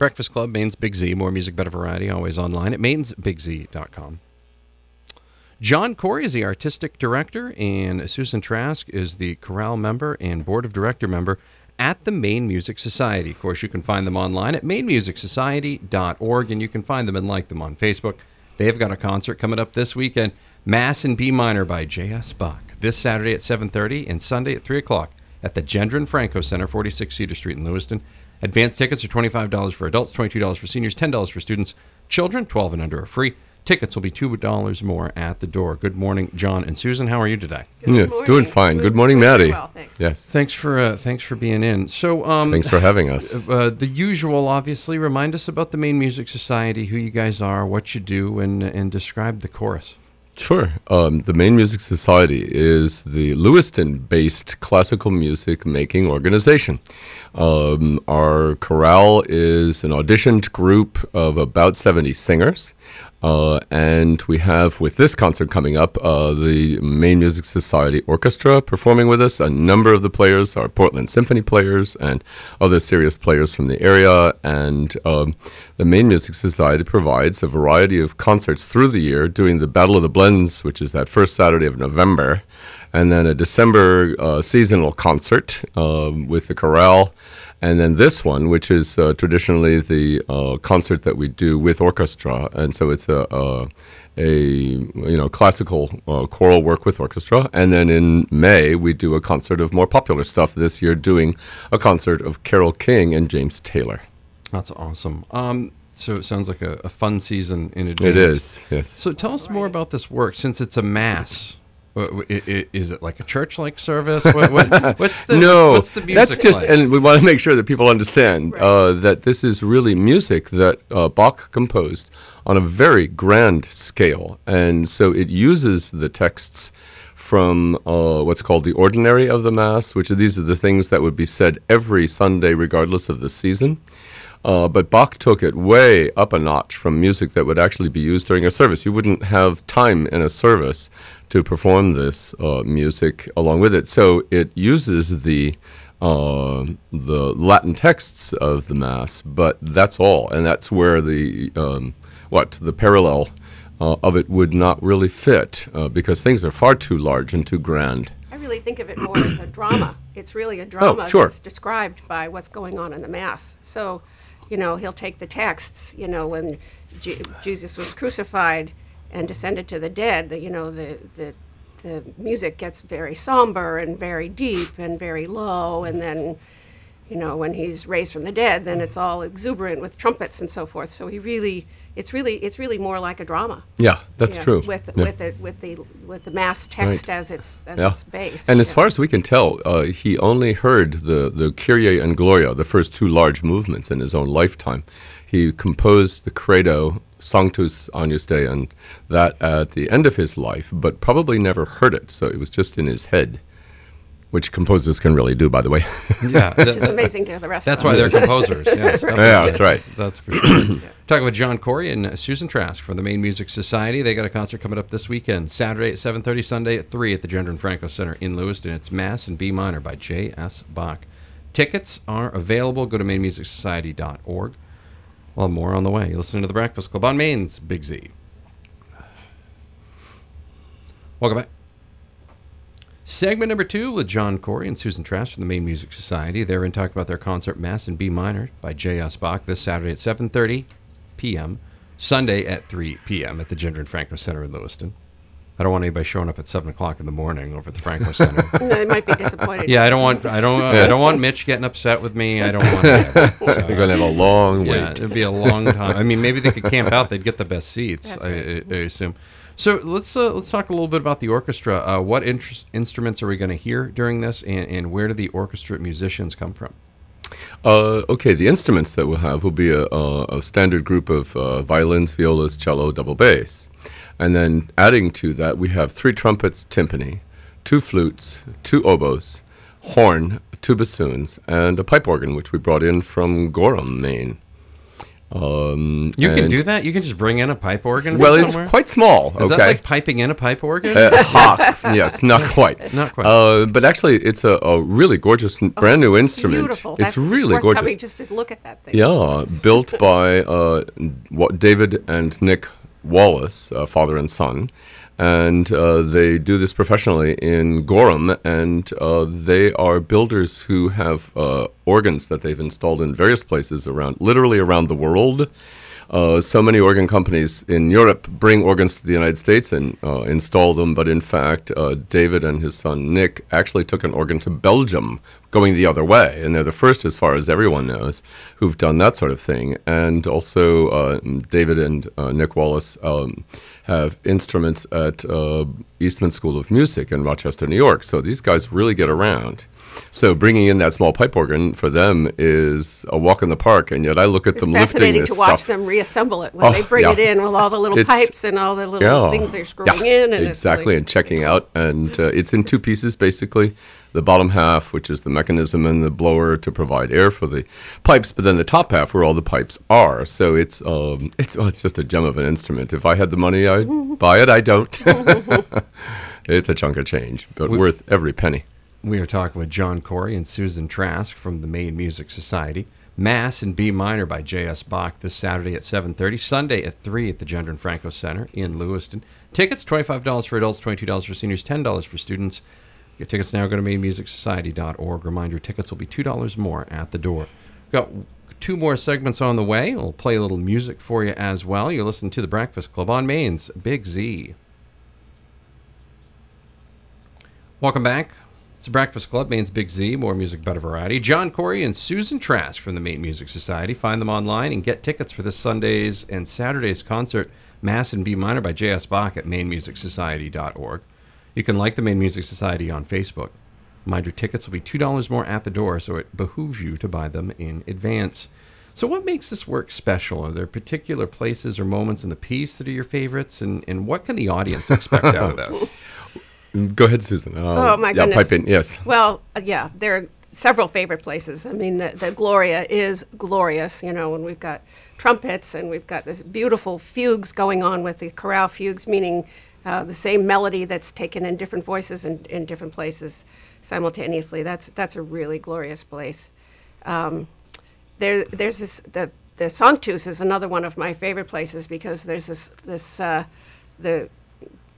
Breakfast Club, Maine's Big Z. More music, better variety, always online at mainsbigz.com. John Corrie is the artistic director, and Susan Trask is the chorale member and board of director member at the Maine Music Society. Of course, you can find them online at mainemusicsociety.org, and you can find them and like them on Facebook. They've got a concert coming up this weekend, Mass in B minor by J.S. Bach, this Saturday at 7.30 and Sunday at 3 o'clock at the Gendron Franco Center, 46 Cedar Street in Lewiston. Advanced tickets are $25 for adults, $22 for seniors, $10 for students. Children, 12 and under, are free. Tickets will be $2 more at the door. Good morning, John and Susan. How are you today? yes, doing fine. Good morning, Maddie. Well, thanks. Yes. Thanks for uh, thanks for being in. So, um, Thanks for having us. uh, the usual, obviously. Remind us about the Maine Music Society, who you guys are, what you do, and and describe the chorus. Sure. Um, the Maine Music Society is the Lewiston-based classical music making organization. Um, our chorale is an auditioned group of about 70 singers. Uh, and we have, with this concert coming up, uh, the Maine Music Society Orchestra performing with us. A number of the players are Portland Symphony players and other serious players from the area. And um, the Maine Music Society provides a variety of concerts through the year, doing the Battle of the Blends, which is that first Saturday of November, and then a December uh, seasonal concert um, with the chorale. And then this one, which is uh, traditionally the uh, concert that we do with orchestra, and so it's a, a, a you know classical uh, choral work with orchestra. And then in May we do a concert of more popular stuff. This year, doing a concert of Carole King and James Taylor. That's awesome. Um, so it sounds like a, a fun season in advance. It is, yes. So tell us more about this work, since it's a mass. Wha- wha- i- i- Is it like a church-like service? What, what, what's the no, What's the music that's just, like? and we want to make sure that people understand uh, that this is really music that uh, Bach composed on a very grand scale, and so it uses the texts from uh, what's called the ordinary of the mass, which are these are the things that would be said every Sunday, regardless of the season. Uh, but Bach took it way up a notch from music that would actually be used during a service. You wouldn't have time in a service to perform this uh, music along with it. So it uses the uh, the Latin texts of the Mass, but that's all, and that's where the um, what the parallel uh, of it would not really fit uh, because things are far too large and too grand. I really think of it more as a drama. It's really a drama Oh, sure. that's described by what's going on in the Mass. So, you know, he'll take the texts, you know, when Je- Jesus was crucified and descended to the dead, the, you know, the, the, the music gets very somber and very deep and very low. And then, you know, when he's raised from the dead, then it's all exuberant with trumpets and so forth. So he really, it's really, it's really more like a drama. Yeah, that's Yeah, true. With Yeah. with the with the with the mass text Right. as its as Yeah. its base. And as yeah. far as we can tell, uh, he only heard the, the Kyrie and Gloria, the first two large movements in his own lifetime. He composed the Credo, Sanctus Agnus Dei, and that at the end of his life, but probably never heard it, so it was just in his head, which composers can really do, by the way. yeah, which that- is amazing to the rest That's of us. why they're composers. Yes, yeah, that's right. That's for sure. Talking with John Corrie and uh, Susan Trask from the Maine Music Society. They got a concert coming up this weekend, Saturday at 7.30, Sunday at 3 at the Gendron Franco Center in Lewiston. It's Mass in B minor by J.S. Bach. Tickets are available. Go to mainemusicsociety.org. Well, more on the way. You're listening to The Breakfast Club on Maine's Big Z. Welcome back. Segment number two with John Corrie and Susan Trask from the Maine Music Society. They're in talk about their concert Mass in B minor by J.S. Bach this Saturday at 7.30 p.m., Sunday at 3 p.m. at the Gendron Franco Center in Lewiston. I don't want anybody showing up at 7 o'clock in the morning over at the Franco Center. they might be disappointed. yeah, I don't want I don't I don't want Mitch getting upset with me. I don't want that. So, You're going to have a long yeah, wait. it'd be a long time. I mean, maybe they could camp out. They'd get the best seats. That's I, right. I, I assume. So let's uh, let's talk a little bit about the orchestra. Uh, what instruments are we going to hear during this, and, and where do the orchestra musicians come from? Uh, okay, the instruments that we'll have will be a, a, a standard group of uh, violins, violas, cello, double bass. And then adding to that, we have three trumpets, timpani, two flutes, two oboes, horn, two bassoons, and a pipe organ, which we brought in from Gorham, Maine. Um, You can do that. You can just bring in a pipe organ. Well, from it's somewhere? quite small. Is okay. that like piping in a pipe organ? Uh, ha, yes, not quite. Not quite. Uh, but actually, it's a, a really gorgeous, n- brand new instrument. Beautiful. It's That's, really worth gorgeous. Coming just to look at that thing. Yeah, built by uh, Wa- David and Nick Wallace, uh, father and son. And uh, they do this professionally in Gorham, and uh, they are builders who have uh, organs that they've installed in various places around, literally around the world. Uh, so many organ companies in Europe bring organs to the United States and uh, install them, but in fact, uh, David and his son Nick actually took an organ to Belgium, going the other way, and they're the first, as far as everyone knows, who've done that sort of thing. And also, uh, David and uh, Nick Wallace um, have instruments at uh, Eastman School of Music in Rochester, New York. So these guys really get around. So bringing in that small pipe organ for them is a walk in the park, and yet I look at It's them lifting this stuff. fascinating this to watch them reassemble it when Oh, they bring yeah. it in with all the little It's- pipes and all the little things they're screwing in. And it's exactly, really- and checking out, and uh, it's in two pieces basically. The bottom half, which is the mechanism and the blower to provide air for the pipes, but then the top half, where all the pipes are. So it's um, it's oh, it's just a gem of an instrument. If I had the money, I'd buy it. I don't. it's a chunk of change, but worth every penny. We are talking with John Corrie and Susan Trask from the Maine Music Society. Mass in B minor by J.S. Bach this Saturday at 7:30, Sunday at 3 at the Gendron Franco Center in Lewiston. Tickets $25 for adults, $22 for seniors, $10 for students. Get tickets now. Go to mainemusicsociety.org. Reminder: tickets will be $2 more at the door. Got two more segments on the way. We'll play a little music for you as well. You listen to the Breakfast Club on Maine's Big Z. Welcome back. It's Breakfast Club, Maine's Big Z, more music, better variety. John Corrie and Susan Trask from the Maine Music Society. Find them online and get tickets for this Sunday's and Saturday's concert, Mass in B minor by J.S. Bach at mainemusicsociety.org. You can like the Maine Music Society on Facebook. Mind your tickets will be $2 more at the door, so it behooves you to buy them in advance. So, what makes this work special? Are there particular places or moments in the piece that are your favorites? And, and what can the audience expect out of this? Go ahead, Susan. Uh, Oh my yeah, goodness! pipe in. Yes. Well, uh, yeah, there are several favorite places. I mean, the, the Gloria is glorious, you know, and we've got trumpets and we've got this beautiful fugues going on with the chorale fugues, meaning uh, the same melody that's taken in different voices and in different places simultaneously. That's that's a really glorious place. Um, there, there's this the the Sanctus is another one of my favorite places because there's this this uh, the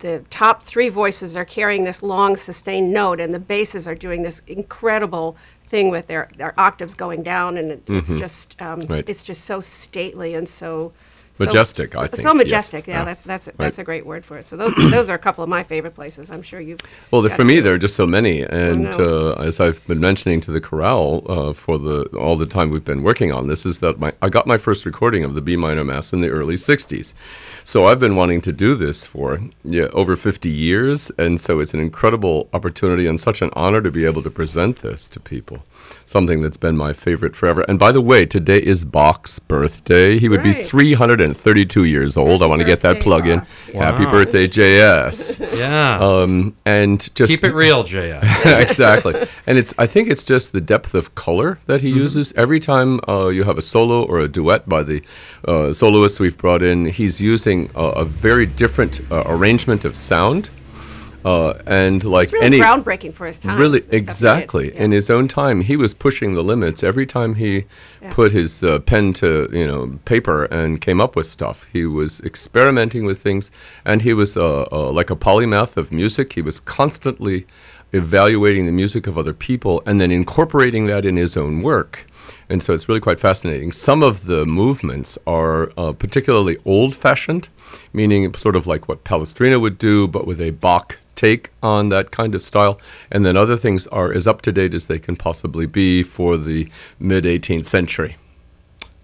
the top three voices are carrying this long sustained note, and the basses are doing this incredible thing with their, their octaves going down, and it, it's just um, Right. it's just so stately and so. So- Majestic, I so, think, So yes. majestic, yeah. Yeah. That's that's that's Right. a great word for it. So those those are a couple of my favorite places. I'm sure you've. Well, for me, there are just so many, and know. uh, as I've been mentioning to the chorale uh, for the all the time we've been working on this, is that my I got my first recording of the B minor mass in the early '60s, so I've been wanting to do this for yeah over 50 years, and so it's an incredible opportunity and such an honor to be able to present this to people. Something that's been my favorite forever. And by the way, today is Bach's birthday. He would be 332 years old. I want to get that birthday, plug in. Bach. Happy birthday, JS. Yeah. Um, and just Keep it real, J.S. exactly. And it's I think it's just the depth of color that he uses. Every time uh, you have a solo or a duet by the uh, soloist we've brought in, he's using a, a very different uh, arrangement of sound. Uh, and like really any groundbreaking for his time. really the stuff he did. exactly Yeah. in his own time he was pushing the limits every time he put his uh, pen to you know paper and came up with stuff he was experimenting with things and he was uh, uh, like a polymath of music he was constantly evaluating the music of other people and then incorporating that in his own work and so it's really quite fascinating. Some of the movements are uh, particularly old fashioned, meaning sort of like what Palestrina would do, but with a Bach take on that kind of style. And then other things are as up to date as they can possibly be for the mid 18th century.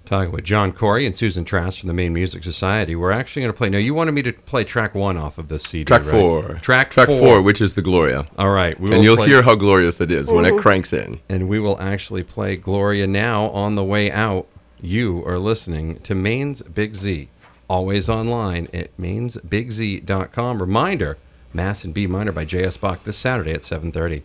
Talking with John Corrie and Susan Trask from the Maine Music Society. We're actually going to play. Now, you wanted me to play track one off of this CD. Track right? four. Track, Track four. four, which is the Gloria. All right. We and you'll play- hear how glorious it is when it cranks in. and we will actually play Gloria now on the way out. You are listening to Maine's Big Z, always online at mainsbigz.com. Reminder, Mass in B minor by J.S. Bach this Saturday at 7.30.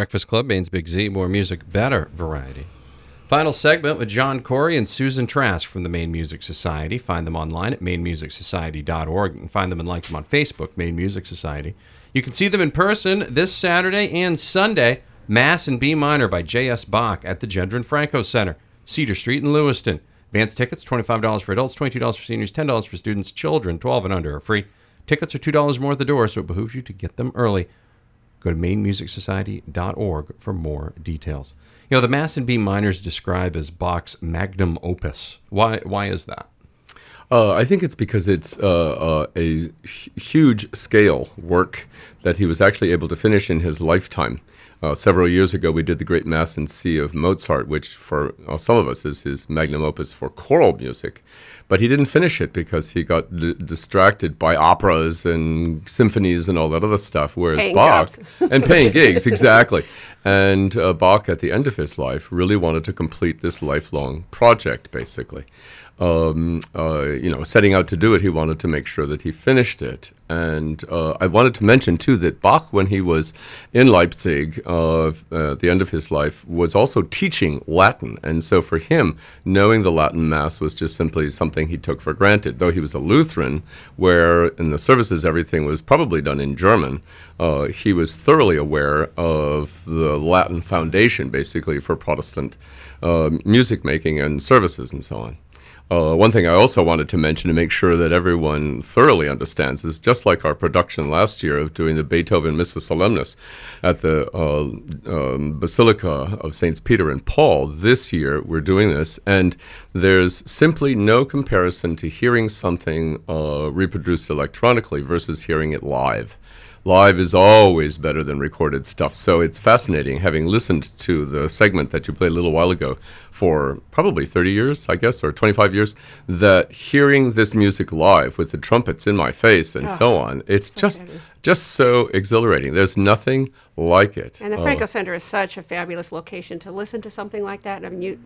Breakfast Club, Maine's Big Z, more music, better variety. Final segment with John Corrie and Susan Trask from the Maine Music Society. Find them online at mainemusicsociety.org. You can find them and like them on Facebook, Maine Music Society. You can see them in person this Saturday and Sunday, Mass in B Minor by J.S. Bach at the Gendron Franco Center, Cedar Street in Lewiston. Advance tickets, $25 for adults, $22 for seniors, $10 for students. Children, 12 and under, are free. Tickets are $2 more at the door, so it behooves you to get them early. Go to mainemusicsociety.org for more details. You know, the Mass and B minors describe as Bach's magnum opus. Why, why is that? Uh, I think it's because it's uh, uh, a huge scale work that he was actually able to finish in his lifetime. Uh, several years ago, we did the Great Mass in C of Mozart, which for uh, some of us is his magnum opus for choral music. But he didn't finish it because he got d- distracted by operas and symphonies and all that other stuff. Whereas Paying Bach and paying gigs exactly. And uh, Bach, at the end of his life, really wanted to complete this lifelong project, basically. Um, uh, you know, setting out to do it, he wanted to make sure that he finished it. And uh, I wanted to mention too that Bach, when he was in Leipzig uh, uh, at the end of his life, was also teaching Latin. And so for him, knowing the Latin Mass was just simply something he took for granted. Though he was a Lutheran, where in the services everything was probably done in German, uh, he was thoroughly aware of the Latin foundation, basically, for Protestant uh, music making and services and so on. Uh, one thing I also wanted to mention to make sure that everyone thoroughly understands is just like our production last year of doing the Beethoven Missa Solemnis at the uh, um, Basilica of Saints Peter and Paul. This year we're doing this, and there's simply no comparison to hearing something uh, reproduced electronically versus hearing it live live is always better than recorded stuff. So it's fascinating having listened to the segment that you played a little while ago for probably 30 years, I guess, or 25 years, that hearing this music live with the trumpets in my face and so ah, on, it's just fabulous. just so exhilarating. There's nothing like it. And the Franco oh. Center is such a fabulous location to listen to something like that. I mean, you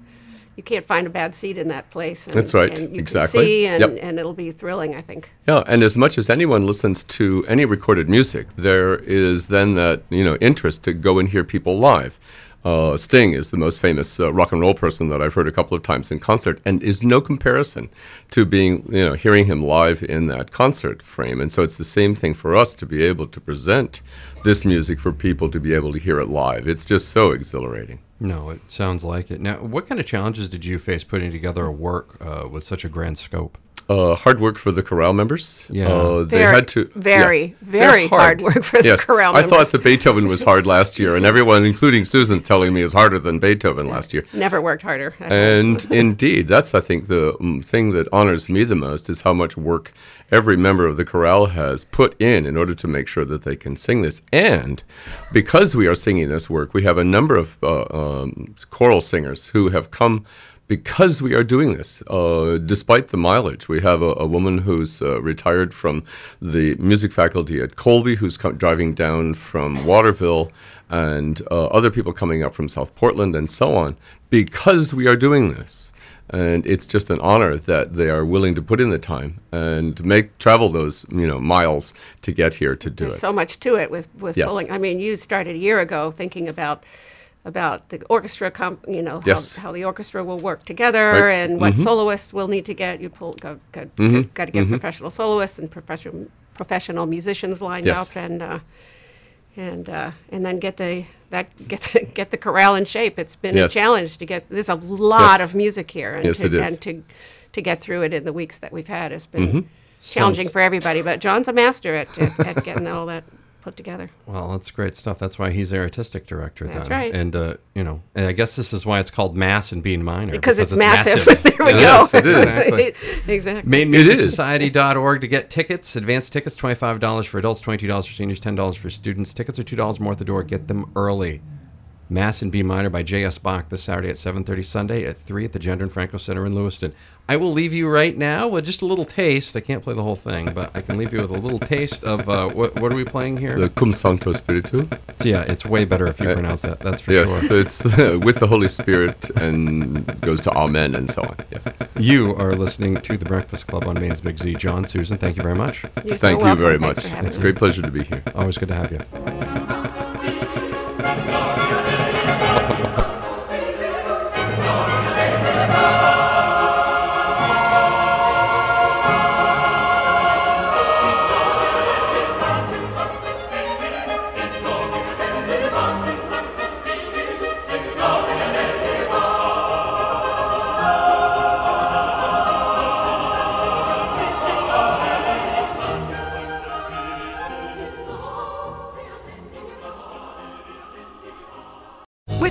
you can't find a bad seat in that place. And, That's right. And you Exactly. can see, and, Yep. and it'll be thrilling, I think. Yeah, and as much as anyone listens to any recorded music, there is then that you know interest to go and hear people live. Uh, Sting is the most famous uh, rock and roll person that I've heard a couple of times in concert, and is no comparison to being, you know, hearing him live in that concert frame. And so it's the same thing for us to be able to present this music for people to be able to hear it live. It's just so exhilarating. No, it sounds like it. Now, what kind of challenges did you face putting together a work uh, with such a grand scope? Uh, hard work for the chorale members. Yeah. uh, they Very- had to very, yeah, very hard work for the yes. chorale members. I thought that Beethoven was hard last year, and everyone, including Susan, telling me is harder than Beethoven last year. Never worked harder. And indeed, that's I think the um, thing that honors me the most is how much work every member of the chorale has put in in order to make sure that they can sing this. And because we are singing this work, we have a number of uh, um, choral singers who have come because we are doing this, uh, despite the mileage. We have a, a woman who's uh, retired from the music faculty at Colby, who's co- driving down from Waterville, and uh, other people coming up from South Portland, and so on, because we are doing this. And it's just an honor that they are willing to put in the time and make travel those you know miles to get here to do There's it. so much to it with with Yes. pulling. I mean, you started a year ago thinking about about the orchestra, comp, you know, how, Yes. how the orchestra will work together Right. and what soloists we'll need to get. You pull, go, go, got to get professional soloists and professional professional musicians lined Yes. up, and uh, and uh, and then get the that get the, get the chorale in shape. It's been Yes. a challenge to get. There's a lot of music here, and Yes, to, it is. and to to get through it in the weeks that we've had has been challenging Sounds- for everybody. But John's a master at, at, at getting all that put together. Well, that's great stuff. That's why he's the artistic director. That's then. right. And uh, you know, and I guess this is why it's called Mass and Being Minor because it's, massive. there we go. Yes, it is. Exactly. exactly. MaineMusicSociety.org to get tickets. Advance tickets, $25 for adults, $22 for seniors, $10 for students. Tickets are $2 more at the door. Get them early. Mass in B minor by J.S. Bach this Saturday at 7.30, Sunday at 3 at the Gendron Franco Center in Lewiston. I will leave you right now with just a little taste. I can't play the whole thing, but I can leave you with a little taste of uh, what, what are we playing here? The Cum Sancto Spiritu. yeah, it's way better if you pronounce that. That's for Yes, sure. it's with the Holy Spirit and goes to Amen and so on. Yes. You are listening to The Breakfast Club on Maine's Big Z. John, Susan, thank you very much. You're so Thank you welcome. very Thanks much. for It's a great pleasure to be here. Always good to have you.